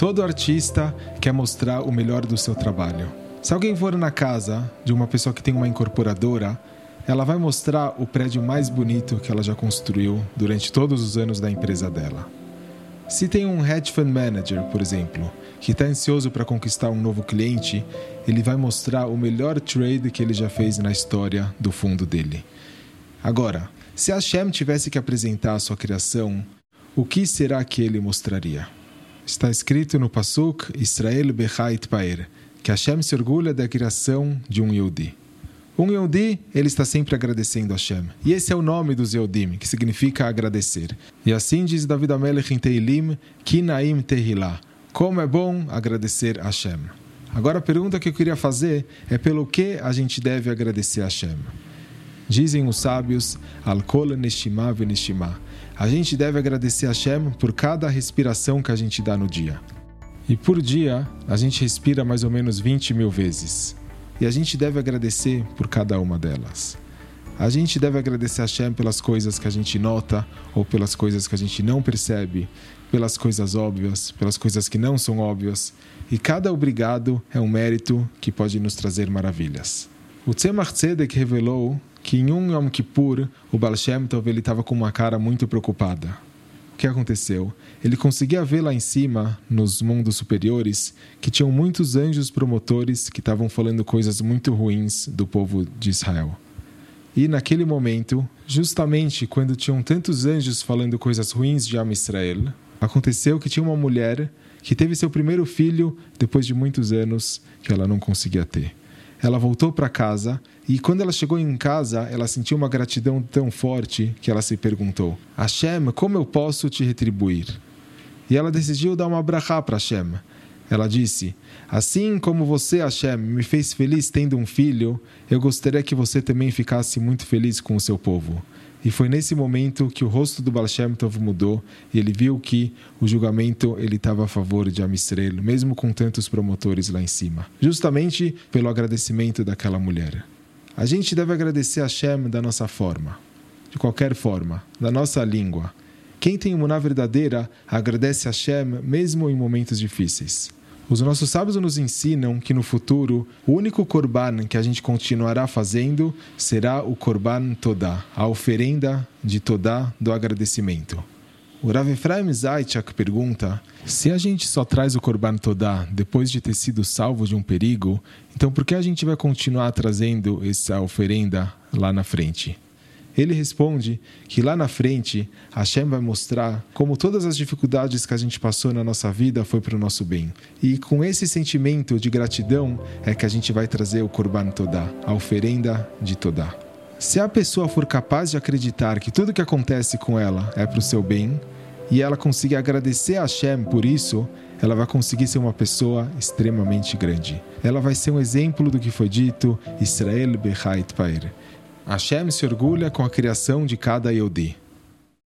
Todo artista quer mostrar o melhor do seu trabalho. Se alguém for na casa de uma pessoa que tem uma incorporadora, ela vai mostrar o prédio mais bonito que ela já construiu durante todos os anos da empresa dela. Se tem um hedge fund manager, por exemplo, que está ansioso para conquistar um novo cliente, ele vai mostrar o melhor trade que ele já fez na história do fundo dele. Agora, se a Hashem tivesse que apresentar a sua criação, o que será que ele mostraria? Está escrito no Pasuk Israel Bechait Paer, que Hashem se orgulha da criação de um Yehudi. Um Yehudi, ele está sempre agradecendo a Hashem. E esse é o nome dos Yehudim, que significa agradecer. E assim diz David Amelech em Teilim, Kinaim Tehillah. Como é bom agradecer a Hashem. Agora a pergunta que eu queria fazer é pelo que a gente deve agradecer a Hashem. Dizem os sábios, Al-Kol Neshima Veneshima a gente deve agradecer a Hashem por cada respiração que a gente dá no dia. E por dia, a gente respira mais ou menos 20 mil vezes. E a gente deve agradecer por cada uma delas. A gente deve agradecer a Hashem pelas coisas que a gente nota ou pelas coisas que a gente não percebe, pelas coisas óbvias, pelas coisas que não são óbvias. E cada obrigado é um mérito que pode nos trazer maravilhas. O Tzemach Tzedek revelou que em um Yom Kippur, o Baal Shem Tov estava com uma cara muito preocupada. O que aconteceu? Ele conseguia ver lá em cima, nos mundos superiores, que tinham muitos anjos promotores que estavam falando coisas muito ruins do povo de Israel. E naquele momento, justamente quando tinham tantos anjos falando coisas ruins de Am Israel, aconteceu que tinha uma mulher que teve seu primeiro filho depois de muitos anos que ela não conseguia ter. Ela voltou para casa e quando ela chegou em casa, ela sentiu uma gratidão tão forte que ela se perguntou: Hashem, como eu posso te retribuir? E ela decidiu dar uma brachá para Hashem. Ela disse: Assim como você, Hashem, me fez feliz tendo um filho, eu gostaria que você também ficasse muito feliz com o seu povo. E foi nesse momento que o rosto do Baal Shem Tov mudou e ele viu que o julgamento ele estava a favor de Amisrael, mesmo com tantos promotores lá em cima, justamente pelo agradecimento daquela mulher. A gente deve agradecer a Hashem da nossa forma, de qualquer forma, da nossa língua. Quem tem uma verdadeira agradece a Hashem mesmo em momentos difíceis. Os nossos sábios nos ensinam que no futuro o único korban que a gente continuará fazendo será o korban todá, a oferenda de todá do agradecimento. O Rav Efraim Zaychak pergunta: se a gente só traz o korban todá depois de ter sido salvo de um perigo, então por que a gente vai continuar trazendo essa oferenda lá na frente? Ele responde que lá na frente Hashem vai mostrar como todas as dificuldades que a gente passou na nossa vida foi para o nosso bem. E com esse sentimento de gratidão é que a gente vai trazer o Korban Todá, a oferenda de Todá. Se a pessoa for capaz de acreditar que tudo que acontece com ela é para o seu bem, e ela conseguir agradecer a Hashem por isso, ela vai conseguir ser uma pessoa extremamente grande. Ela vai ser um exemplo do que foi dito Israel Bechait Paer. Hashem se orgulha com a criação de cada Yodi.